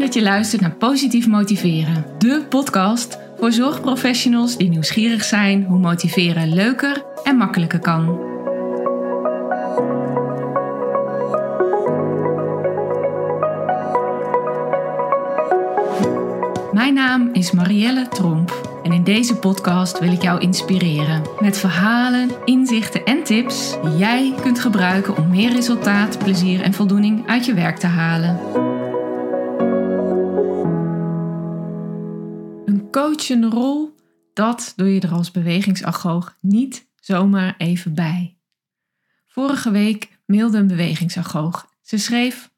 dat je luistert naar Positief Motiveren, de podcast voor zorgprofessionals die nieuwsgierig zijn hoe motiveren leuker en makkelijker kan. Mijn naam is Marielle Tromp en in deze podcast wil ik jou inspireren met verhalen, inzichten en tips die jij kunt gebruiken om meer resultaat, plezier en voldoening uit je werk te halen. Coachende rol, dat doe je er als bewegingsagoog niet zomaar even bij. Vorige week mailde een bewegingsagoog. Ze schreef: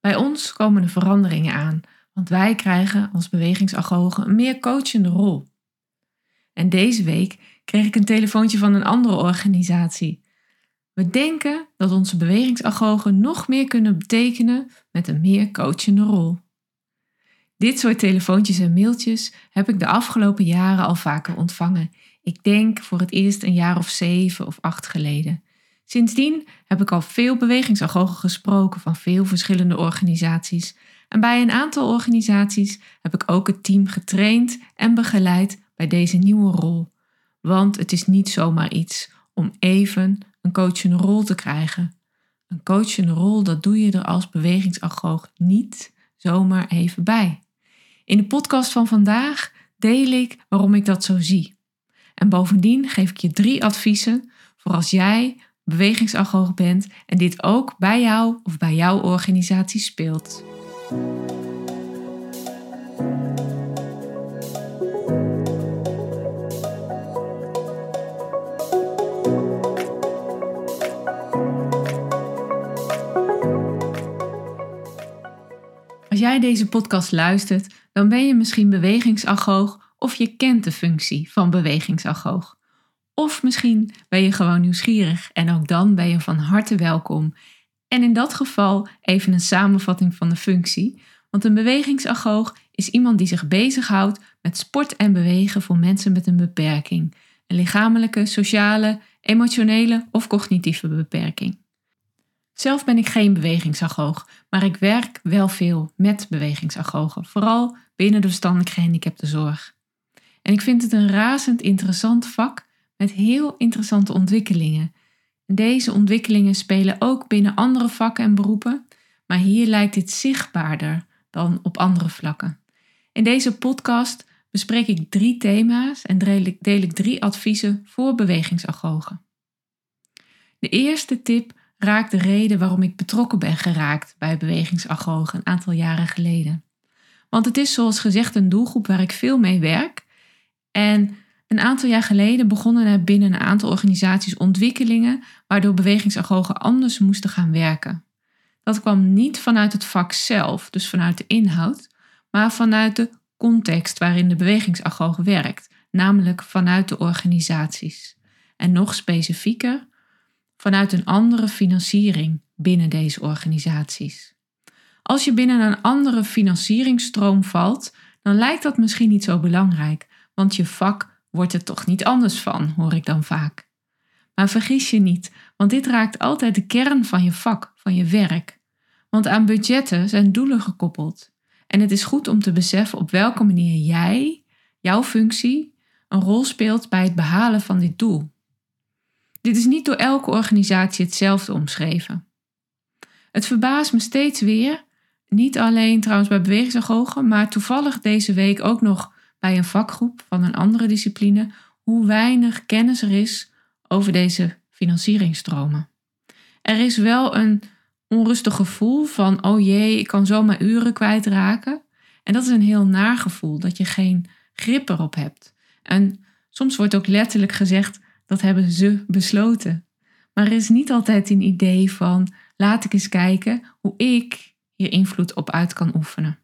Bij ons komen er veranderingen aan, want wij krijgen als bewegingsagogen een meer coachende rol. En deze week kreeg ik een telefoontje van een andere organisatie. We denken dat onze bewegingsagogen nog meer kunnen betekenen met een meer coachende rol. Dit soort telefoontjes en mailtjes heb ik de afgelopen jaren al vaker ontvangen. Ik denk voor het eerst een jaar of zeven of acht geleden. Sindsdien heb ik al veel bewegingsagogen gesproken van veel verschillende organisaties. En bij een aantal organisaties heb ik ook het team getraind en begeleid bij deze nieuwe rol. Want het is niet zomaar iets om even een coachende rol te krijgen. Een coachende rol, dat doe je er als bewegingsagoog niet zomaar even bij. In de podcast van vandaag deel ik waarom ik dat zo zie. En bovendien geef ik je drie adviezen voor als jij bewegingsagoog bent en dit ook bij jou of bij jouw organisatie speelt. Jij deze podcast luistert, dan ben je misschien bewegingsagoog of je kent de functie van bewegingsagoog. Of misschien ben je gewoon nieuwsgierig en ook dan ben je van harte welkom. En in dat geval even een samenvatting van de functie. Want een bewegingsagoog is iemand die zich bezighoudt met sport en bewegen voor mensen met een beperking. Een lichamelijke, sociale, emotionele of cognitieve beperking. Zelf ben ik geen bewegingsagoog, maar ik werk wel veel met bewegingsagogen, vooral binnen de verstandelijk gehandicapte zorg. En ik vind het een razend interessant vak met heel interessante ontwikkelingen. Deze ontwikkelingen spelen ook binnen andere vakken en beroepen, maar hier lijkt dit zichtbaarder dan op andere vlakken. In deze podcast bespreek ik drie thema's en deel ik drie adviezen voor bewegingsagogen. De eerste tip raakt de reden waarom ik betrokken ben geraakt bij bewegingsagogen een aantal jaren geleden. Want het is zoals gezegd een doelgroep waar ik veel mee werk. En een aantal jaar geleden begonnen er binnen een aantal organisaties ontwikkelingen waardoor bewegingsagogen anders moesten gaan werken. Dat kwam niet vanuit het vak zelf, dus vanuit de inhoud, maar vanuit de context waarin de bewegingsagoog werkt, namelijk vanuit de organisaties. En nog specifieker, vanuit een andere financiering binnen deze organisaties. Als je binnen een andere financieringstroom valt, dan lijkt dat misschien niet zo belangrijk, want je vak wordt er toch niet anders van, hoor ik dan vaak. Maar vergis je niet, want dit raakt altijd de kern van je vak, van je werk. Want aan budgetten zijn doelen gekoppeld. En het is goed om te beseffen op welke manier jij, jouw functie, een rol speelt bij het behalen van dit doel. Dit is niet door elke organisatie hetzelfde omschreven. Het verbaast me steeds weer, niet alleen trouwens bij bewegingsagogen, maar toevallig deze week ook nog bij een vakgroep van een andere discipline, hoe weinig kennis er is over deze financieringstromen. Er is wel een onrustig gevoel van, oh jee, ik kan zomaar uren kwijtraken. En dat is een heel naar gevoel, dat je geen grip erop hebt. En soms wordt ook letterlijk gezegd, dat hebben ze besloten. Maar er is niet altijd een idee van laat ik eens kijken hoe ik hier invloed op uit kan oefenen.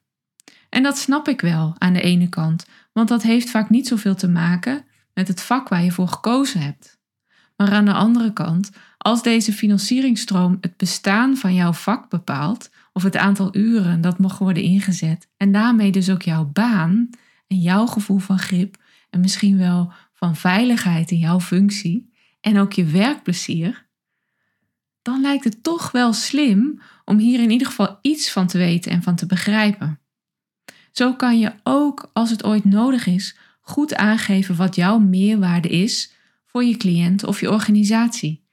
En dat snap ik wel aan de ene kant, want dat heeft vaak niet zoveel te maken met het vak waar je voor gekozen hebt. Maar aan de andere kant, als deze financieringsstroom het bestaan van jouw vak bepaalt, of het aantal uren dat mag worden ingezet, en daarmee dus ook jouw baan en jouw gevoel van grip, en misschien wel van veiligheid in jouw functie en ook je werkplezier, dan lijkt het toch wel slim om hier in ieder geval iets van te weten en van te begrijpen. Zo kan je ook, als het ooit nodig is, goed aangeven wat jouw meerwaarde is voor je cliënt of je organisatie.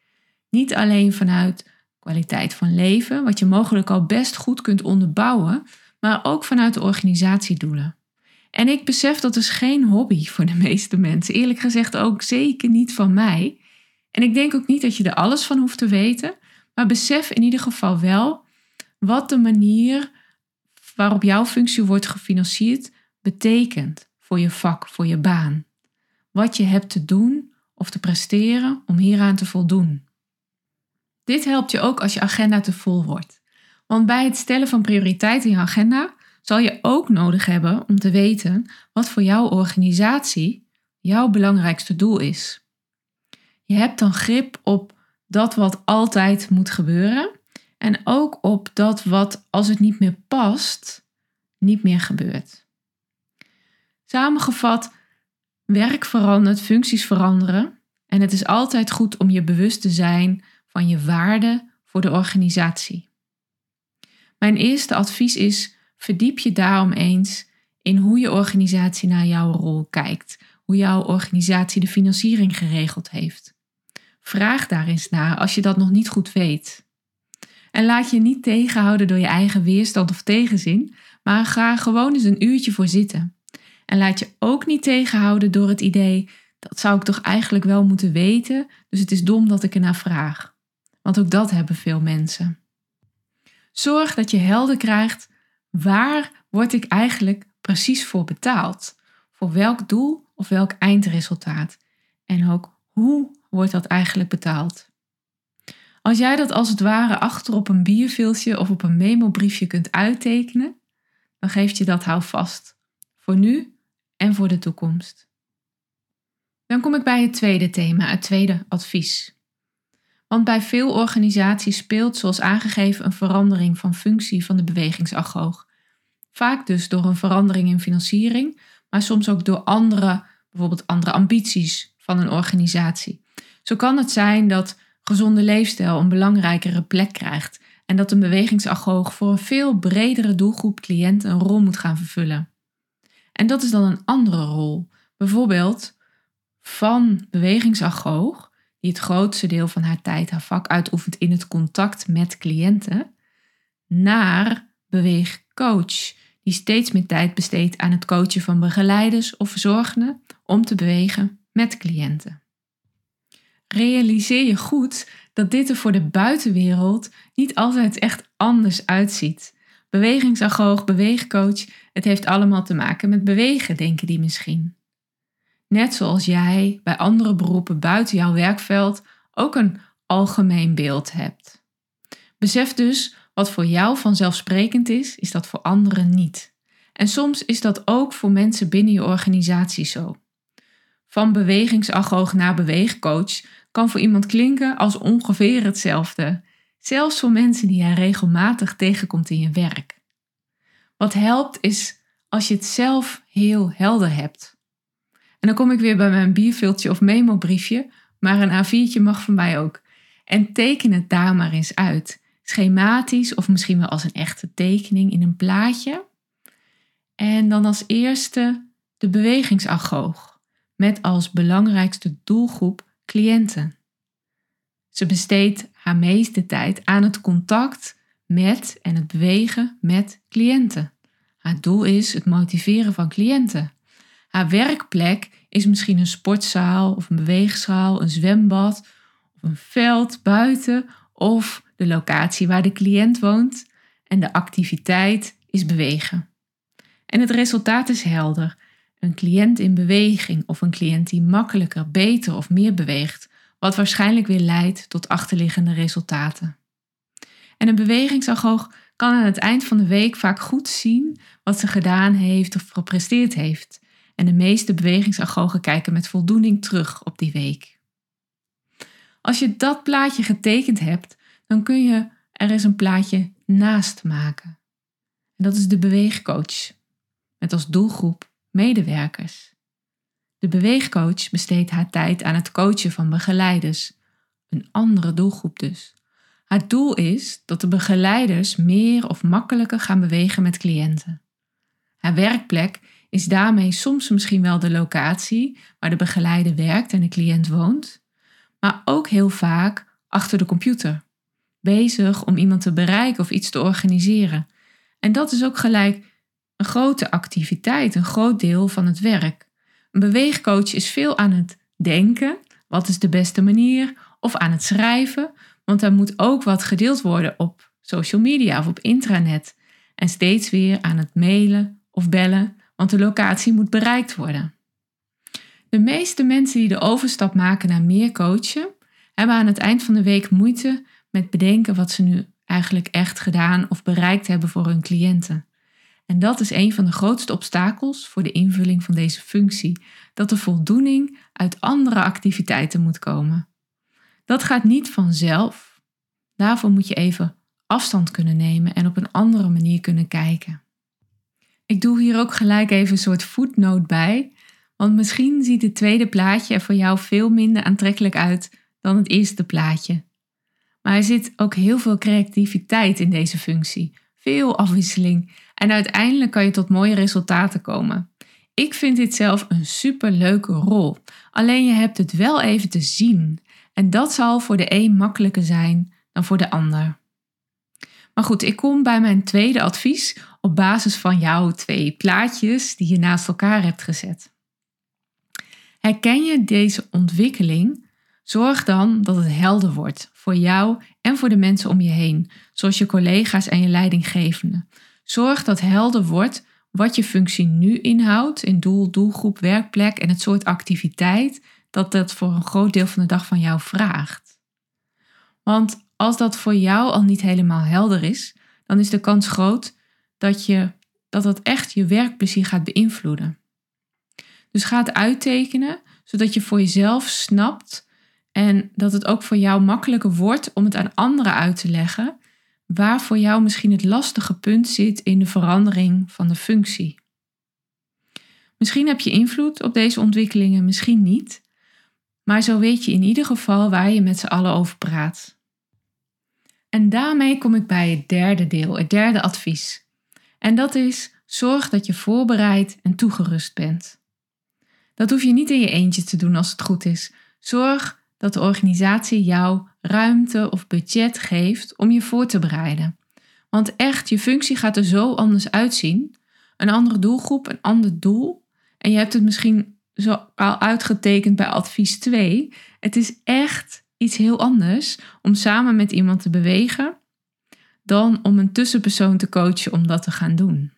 Niet alleen vanuit kwaliteit van leven, wat je mogelijk al best goed kunt onderbouwen, maar ook vanuit de organisatiedoelen. En ik besef dat is geen hobby voor de meeste mensen. Eerlijk gezegd ook zeker niet van mij. En ik denk ook niet dat je er alles van hoeft te weten. Maar besef in ieder geval wel wat de manier waarop jouw functie wordt gefinancierd betekent voor je vak, voor je baan. Wat je hebt te doen of te presteren om hieraan te voldoen. Dit helpt je ook als je agenda te vol wordt. Want bij het stellen van prioriteiten in je agenda zal je ook nodig hebben om te weten wat voor jouw organisatie jouw belangrijkste doel is. Je hebt dan grip op dat wat altijd moet gebeuren en ook op dat wat als het niet meer past, niet meer gebeurt. Samengevat, werk verandert, functies veranderen en het is altijd goed om je bewust te zijn van je waarde voor de organisatie. Mijn eerste advies is: verdiep je daarom eens in hoe je organisatie naar jouw rol kijkt, hoe jouw organisatie de financiering geregeld heeft. Vraag daar eens naar als je dat nog niet goed weet. En laat je niet tegenhouden door je eigen weerstand of tegenzin, maar ga gewoon eens een uurtje voor zitten. En laat je ook niet tegenhouden door het idee: dat zou ik toch eigenlijk wel moeten weten, dus het is dom dat ik ernaar vraag. Want ook dat hebben veel mensen. Zorg dat je helder krijgt waar word ik eigenlijk precies voor betaald? Voor welk doel of welk eindresultaat? En ook hoe wordt dat eigenlijk betaald? Als jij dat als het ware achter op een bierviltje of op een memobriefje kunt uittekenen, dan geeft je dat houvast. Voor nu en voor de toekomst. Dan kom ik bij het tweede thema, het tweede advies. Want bij veel organisaties speelt, zoals aangegeven, een verandering van functie van de bewegingsagoog. Vaak dus door een verandering in financiering, maar soms ook door andere, bijvoorbeeld andere ambities van een organisatie. Zo kan het zijn dat gezonde leefstijl een belangrijkere plek krijgt en dat een bewegingsagoog voor een veel bredere doelgroep cliënten een rol moet gaan vervullen. En dat is dan een andere rol. Bijvoorbeeld van bewegingsagoog die het grootste deel van haar tijd haar vak uitoefent in het contact met cliënten, naar beweegcoach, die steeds meer tijd besteedt aan het coachen van begeleiders of verzorgenden om te bewegen met cliënten. Realiseer je goed dat dit er voor de buitenwereld niet altijd echt anders uitziet. Bewegingsagoog, beweegcoach, het heeft allemaal te maken met bewegen, denken die misschien. Net zoals jij bij andere beroepen buiten jouw werkveld ook een algemeen beeld hebt. Besef dus, wat voor jou vanzelfsprekend is, is dat voor anderen niet. En soms is dat ook voor mensen binnen je organisatie zo. Van bewegingsagoog naar beweegcoach kan voor iemand klinken als ongeveer hetzelfde, zelfs voor mensen die jij regelmatig tegenkomt in je werk. Wat helpt is als je het zelf heel helder hebt. En dan kom ik weer bij mijn bierviltje of memobriefje, maar een A4'tje mag van mij ook. En teken het daar maar eens uit. Schematisch of misschien wel als een echte tekening in een plaatje. En dan als eerste de bewegingsagoog, met als belangrijkste doelgroep cliënten. Ze besteedt haar meeste tijd aan het contact met en het bewegen met cliënten. Haar doel is het motiveren van cliënten. Haar werkplek is misschien een sportzaal of een beweegzaal, een zwembad of een veld buiten of de locatie waar de cliënt woont. En de activiteit is bewegen. En het resultaat is helder. Een cliënt in beweging of een cliënt die makkelijker, beter of meer beweegt, wat waarschijnlijk weer leidt tot achterliggende resultaten. En een bewegingsagoog kan aan het eind van de week vaak goed zien wat ze gedaan heeft of gepresteerd heeft. En de meeste bewegingsagogen kijken met voldoening terug op die week. Als je dat plaatje getekend hebt, dan kun je er eens een plaatje naast maken. En dat is de beweegcoach, met als doelgroep medewerkers. De beweegcoach besteedt haar tijd aan het coachen van begeleiders, een andere doelgroep dus. Haar doel is dat de begeleiders meer of makkelijker gaan bewegen met cliënten. Haar werkplek is daarmee soms misschien wel de locatie waar de begeleider werkt en de cliënt woont, maar ook heel vaak achter de computer, bezig om iemand te bereiken of iets te organiseren. En dat is ook gelijk een grote activiteit, een groot deel van het werk. Een beweegcoach is veel aan het denken, wat is de beste manier, of aan het schrijven, want er moet ook wat gedeeld worden op social media of op intranet. En steeds weer aan het mailen of bellen, want de locatie moet bereikt worden. De meeste mensen die de overstap maken naar meer coachen, hebben aan het eind van de week moeite met bedenken wat ze nu eigenlijk echt gedaan of bereikt hebben voor hun cliënten. En dat is een van de grootste obstakels voor de invulling van deze functie: dat de voldoening uit andere activiteiten moet komen. Dat gaat niet vanzelf. Daarvoor moet je even afstand kunnen nemen en op een andere manier kunnen kijken. Ik doe hier ook gelijk even een soort voetnoot bij, want misschien ziet het tweede plaatje er voor jou veel minder aantrekkelijk uit dan het eerste plaatje. Maar er zit ook heel veel creativiteit in deze functie, veel afwisseling en uiteindelijk kan je tot mooie resultaten komen. Ik vind dit zelf een superleuke rol, alleen je hebt het wel even te zien en dat zal voor de een makkelijker zijn dan voor de ander. Maar goed, ik kom bij mijn tweede advies op basis van jouw twee plaatjes die je naast elkaar hebt gezet. Herken je deze ontwikkeling? Zorg dan dat het helder wordt voor jou en voor de mensen om je heen, zoals je collega's en je leidinggevenden. Zorg dat helder wordt wat je functie nu inhoudt in doel, doelgroep, werkplek en het soort activiteit dat dat voor een groot deel van de dag van jou vraagt. Want als dat voor jou al niet helemaal helder is, dan is de kans groot dat, je, dat dat echt je werkplezier gaat beïnvloeden. Dus ga het uittekenen, zodat je voor jezelf snapt en dat het ook voor jou makkelijker wordt om het aan anderen uit te leggen, waar voor jou misschien het lastige punt zit in de verandering van de functie. Misschien heb je invloed op deze ontwikkelingen, misschien niet, maar zo weet je in ieder geval waar je met z'n allen over praat. En daarmee kom ik bij het derde deel, het derde advies. En dat is: zorg dat je voorbereid en toegerust bent. Dat hoef je niet in je eentje te doen als het goed is. Zorg dat de organisatie jou ruimte of budget geeft om je voor te bereiden. Want echt, je functie gaat er zo anders uitzien. Een andere doelgroep, een ander doel. En je hebt het misschien zo al uitgetekend bij advies 2. Het is echt iets heel anders om samen met iemand te bewegen dan om een tussenpersoon te coachen om dat te gaan doen.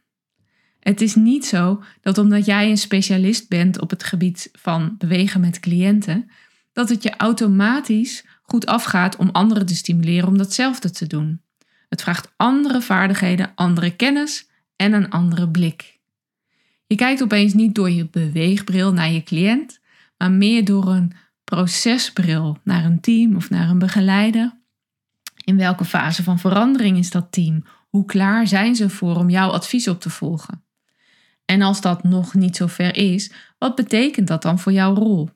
Het is niet zo dat omdat jij een specialist bent op het gebied van bewegen met cliënten, dat het je automatisch goed afgaat om anderen te stimuleren om datzelfde te doen. Het vraagt andere vaardigheden, andere kennis en een andere blik. Je kijkt opeens niet door je beweegbril naar je cliënt, maar meer door een procesbril naar een team of naar een begeleider. In welke fase van verandering is dat team? Hoe klaar zijn ze voor om jouw advies op te volgen? En als dat nog niet zo ver is, wat betekent dat dan voor jouw rol?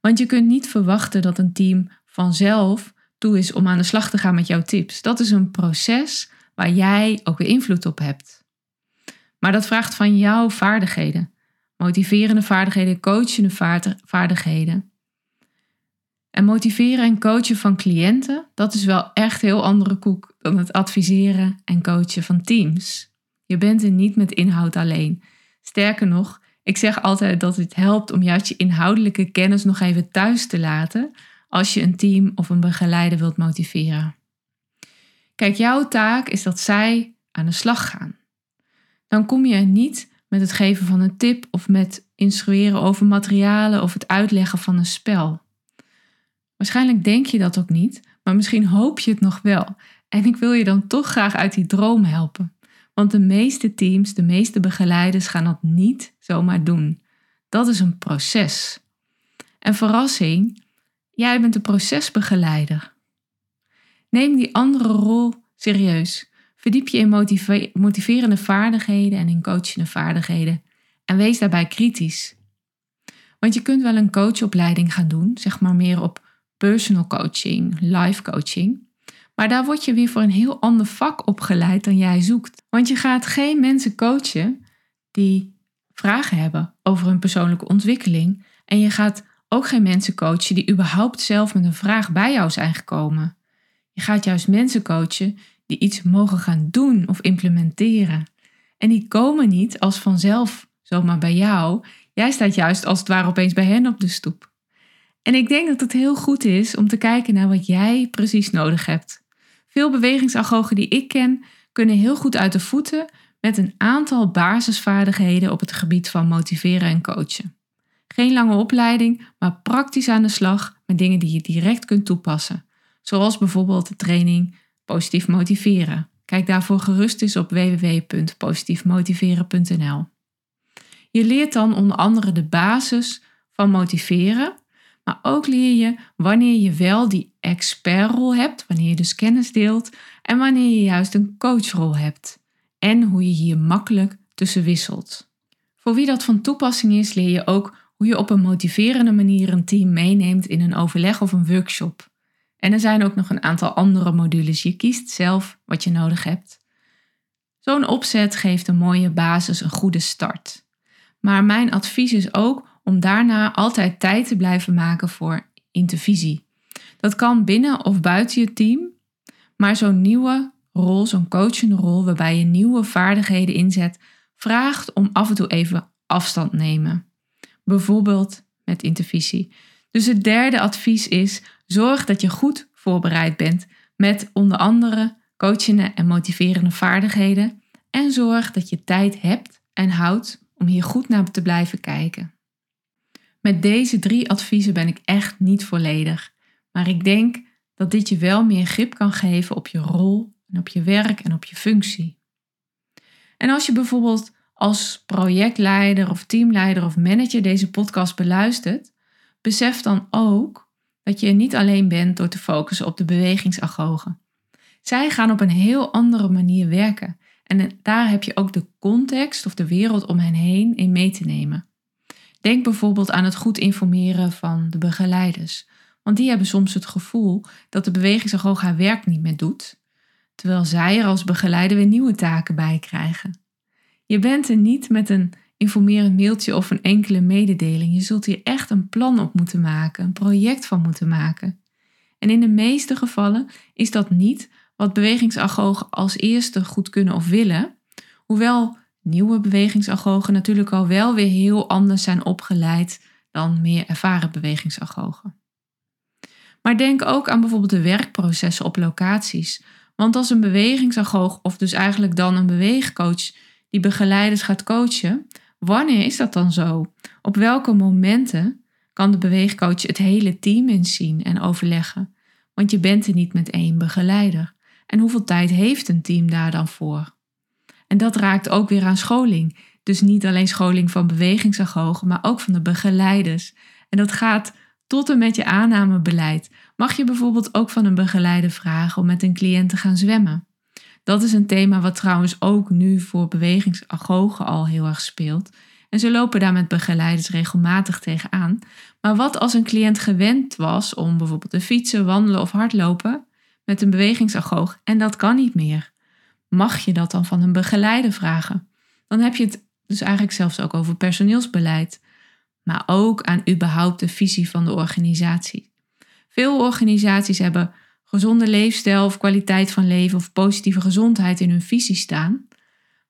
Want je kunt niet verwachten dat een team vanzelf toe is om aan de slag te gaan met jouw tips. Dat is een proces waar jij ook weer invloed op hebt. Maar dat vraagt van jouw vaardigheden. Motiverende vaardigheden, coachende vaardigheden. En motiveren en coachen van cliënten, dat is wel echt heel andere koek dan het adviseren en coachen van teams. Je bent er niet met inhoud alleen. Sterker nog, ik zeg altijd dat het helpt om juist je inhoudelijke kennis nog even thuis te laten als je een team of een begeleider wilt motiveren. Kijk, jouw taak is dat zij aan de slag gaan. Dan kom je niet met het geven van een tip of met instrueren over materialen of het uitleggen van een spel. Waarschijnlijk denk je dat ook niet, maar misschien hoop je het nog wel. En ik wil je dan toch graag uit die droom helpen. Want de meeste teams, de meeste begeleiders gaan dat niet zomaar doen. Dat is een proces. En verrassing, jij bent de procesbegeleider. Neem die andere rol serieus. Verdiep je in motiverende vaardigheden en in coachende vaardigheden. En wees daarbij kritisch. Want je kunt wel een coachopleiding gaan doen, zeg maar meer op personal coaching, life coaching. Maar daar word je weer voor een heel ander vak opgeleid dan jij zoekt. Want je gaat geen mensen coachen die vragen hebben over hun persoonlijke ontwikkeling. En je gaat ook geen mensen coachen die überhaupt zelf met een vraag bij jou zijn gekomen. Je gaat juist mensen coachen die iets mogen gaan doen of implementeren. En die komen niet als vanzelf zomaar bij jou. Jij staat juist als het ware opeens bij hen op de stoep. En ik denk dat het heel goed is om te kijken naar wat jij precies nodig hebt. Veel bewegingsagogen die ik ken kunnen heel goed uit de voeten met een aantal basisvaardigheden op het gebied van motiveren en coachen. Geen lange opleiding, maar praktisch aan de slag met dingen die je direct kunt toepassen. Zoals bijvoorbeeld de training Positief Motiveren. Kijk daarvoor gerust eens op www.positiefmotiveren.nl. Je leert dan onder andere de basis van motiveren, maar ook leer je wanneer je wel die expertrol hebt, wanneer je dus kennis deelt, en wanneer je juist een coachrol hebt. En hoe je hier makkelijk tussen wisselt. Voor wie dat van toepassing is, leer je ook hoe je op een motiverende manier een team meeneemt in een overleg of een workshop. En er zijn ook nog een aantal andere modules. Je kiest zelf wat je nodig hebt. Zo'n opzet geeft een mooie basis, een goede start. Maar mijn advies is ook om daarna altijd tijd te blijven maken voor intervisie. Dat kan binnen of buiten je team, maar zo'n nieuwe rol, zo'n coachende rol waarbij je nieuwe vaardigheden inzet, vraagt om af en toe even afstand nemen. Bijvoorbeeld met intervisie. Dus het derde advies is: zorg dat je goed voorbereid bent met onder andere coachende en motiverende vaardigheden. En zorg dat je tijd hebt en houdt om hier goed naar te blijven kijken. Met deze drie adviezen ben ik echt niet volledig, maar ik denk dat dit je wel meer grip kan geven op je rol en op je werk en op je functie. En als je bijvoorbeeld als projectleider of teamleider of manager deze podcast beluistert, besef dan ook dat je niet alleen bent door te focussen op de bewegingsagogen. Zij gaan op een heel andere manier werken en daar heb je ook de context of de wereld om hen heen in mee te nemen. Denk bijvoorbeeld aan het goed informeren van de begeleiders, want die hebben soms het gevoel dat de bewegingsagoog haar werk niet meer doet, terwijl zij er als begeleider weer nieuwe taken bij krijgen. Je bent er niet met een informerend mailtje of een enkele mededeling. Je zult hier echt een plan op moeten maken, een project van moeten maken. En in de meeste gevallen is dat niet wat bewegingsagogen als eerste goed kunnen of willen, hoewel nieuwe bewegingsagogen natuurlijk al wel weer heel anders zijn opgeleid dan meer ervaren bewegingsagogen. Maar denk ook aan bijvoorbeeld de werkprocessen op locaties. Want als een bewegingsagoog of dus eigenlijk dan een beweegcoach die begeleiders gaat coachen, wanneer is dat dan zo? Op welke momenten kan de beweegcoach het hele team inzien en overleggen? Want je bent er niet met één begeleider. En hoeveel tijd heeft een team daar dan voor? En dat raakt ook weer aan scholing. Dus niet alleen scholing van bewegingsagogen, maar ook van de begeleiders. En dat gaat tot en met je aannamebeleid. Mag je bijvoorbeeld ook van een begeleider vragen om met een cliënt te gaan zwemmen? Dat is een thema wat trouwens ook nu voor bewegingsagogen al heel erg speelt. En ze lopen daar met begeleiders regelmatig tegenaan. Maar wat als een cliënt gewend was om bijvoorbeeld te fietsen, wandelen of hardlopen met een bewegingsagoog en dat kan niet meer? Mag je dat dan van een begeleider vragen? Dan heb je het dus eigenlijk zelfs ook over personeelsbeleid, maar ook aan überhaupt de visie van de organisatie. Veel organisaties hebben gezonde leefstijl of kwaliteit van leven of positieve gezondheid in hun visie staan.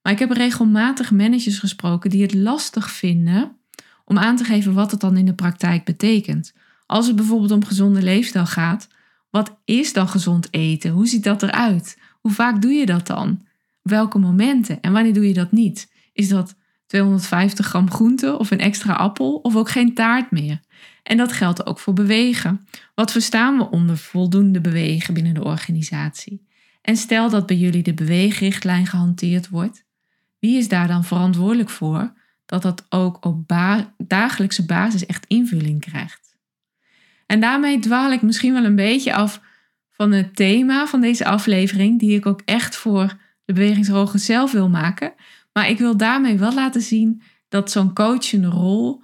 Maar ik heb regelmatig managers gesproken die het lastig vinden om aan te geven wat het dan in de praktijk betekent. Als het bijvoorbeeld om gezonde leefstijl gaat, wat is dan gezond eten? Hoe ziet dat eruit? Hoe vaak doe je dat dan? Welke momenten? En wanneer doe je dat niet? Is dat 250 gram groente of een extra appel of ook geen taart meer? En dat geldt ook voor bewegen. Wat verstaan we onder voldoende bewegen binnen de organisatie? En stel dat bij jullie de beweegrichtlijn gehanteerd wordt, wie is daar dan verantwoordelijk voor dat dat ook op dagelijkse basis echt invulling krijgt? En daarmee dwaal ik misschien wel een beetje af van het thema van deze aflevering, die ik ook echt voor de bewegingsrogen zelf wil maken. Maar ik wil daarmee wel laten zien dat zo'n coachende rol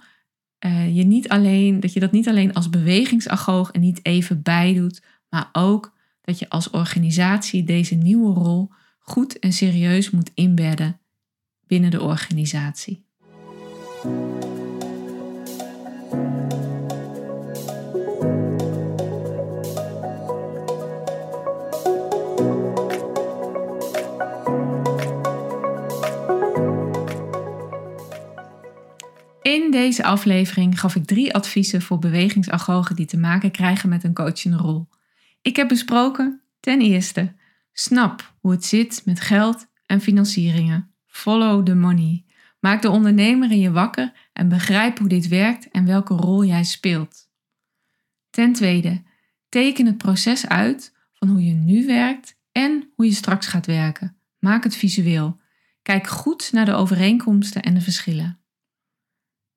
uh, je niet alleen, dat je dat niet alleen als bewegingsagoog en niet even bijdoet, maar ook dat je als organisatie deze nieuwe rol goed en serieus moet inbedden binnen de organisatie. In deze aflevering gaf ik drie adviezen voor bewegingsagogen die te maken krijgen met een coachende rol. Ik heb besproken, ten eerste, snap hoe het zit met geld en financieringen. Follow the money. Maak de ondernemer in je wakker en begrijp hoe dit werkt en welke rol jij speelt. Ten tweede, teken het proces uit van hoe je nu werkt en hoe je straks gaat werken. Maak het visueel. Kijk goed naar de overeenkomsten en de verschillen.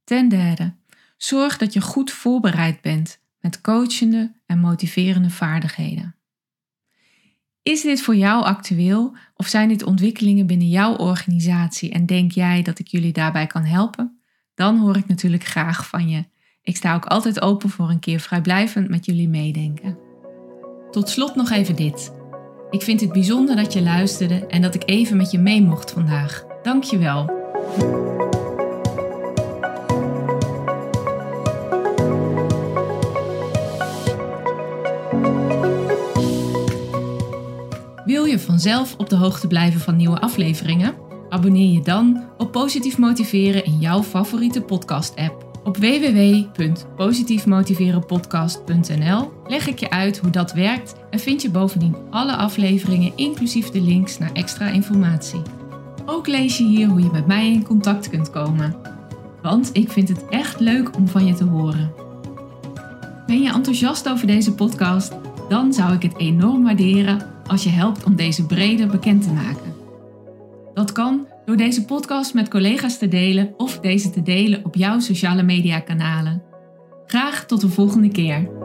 Ten derde, zorg dat je goed voorbereid bent met coachende en motiverende vaardigheden. Is dit voor jou actueel of zijn dit ontwikkelingen binnen jouw organisatie en denk jij dat ik jullie daarbij kan helpen? Dan hoor ik natuurlijk graag van je. Ik sta ook altijd open voor een keer vrijblijvend met jullie meedenken. Tot slot nog even dit. Ik vind het bijzonder dat je luisterde en dat ik even met je mee mocht vandaag. Dank je wel. Vanzelf op de hoogte blijven van nieuwe afleveringen? Abonneer je dan op Positief Motiveren in jouw favoriete podcast-app. Op www.positiefmotiverenpodcast.nl leg ik je uit hoe dat werkt en vind je bovendien alle afleveringen inclusief de links naar extra informatie. Ook lees je hier hoe je met mij in contact kunt komen. Want ik vind het echt leuk om van je te horen. Ben je enthousiast over deze podcast? Dan zou ik het enorm waarderen als je helpt om deze breder bekend te maken. Dat kan door deze podcast met collega's te delen of deze te delen op jouw sociale media kanalen. Graag tot de volgende keer.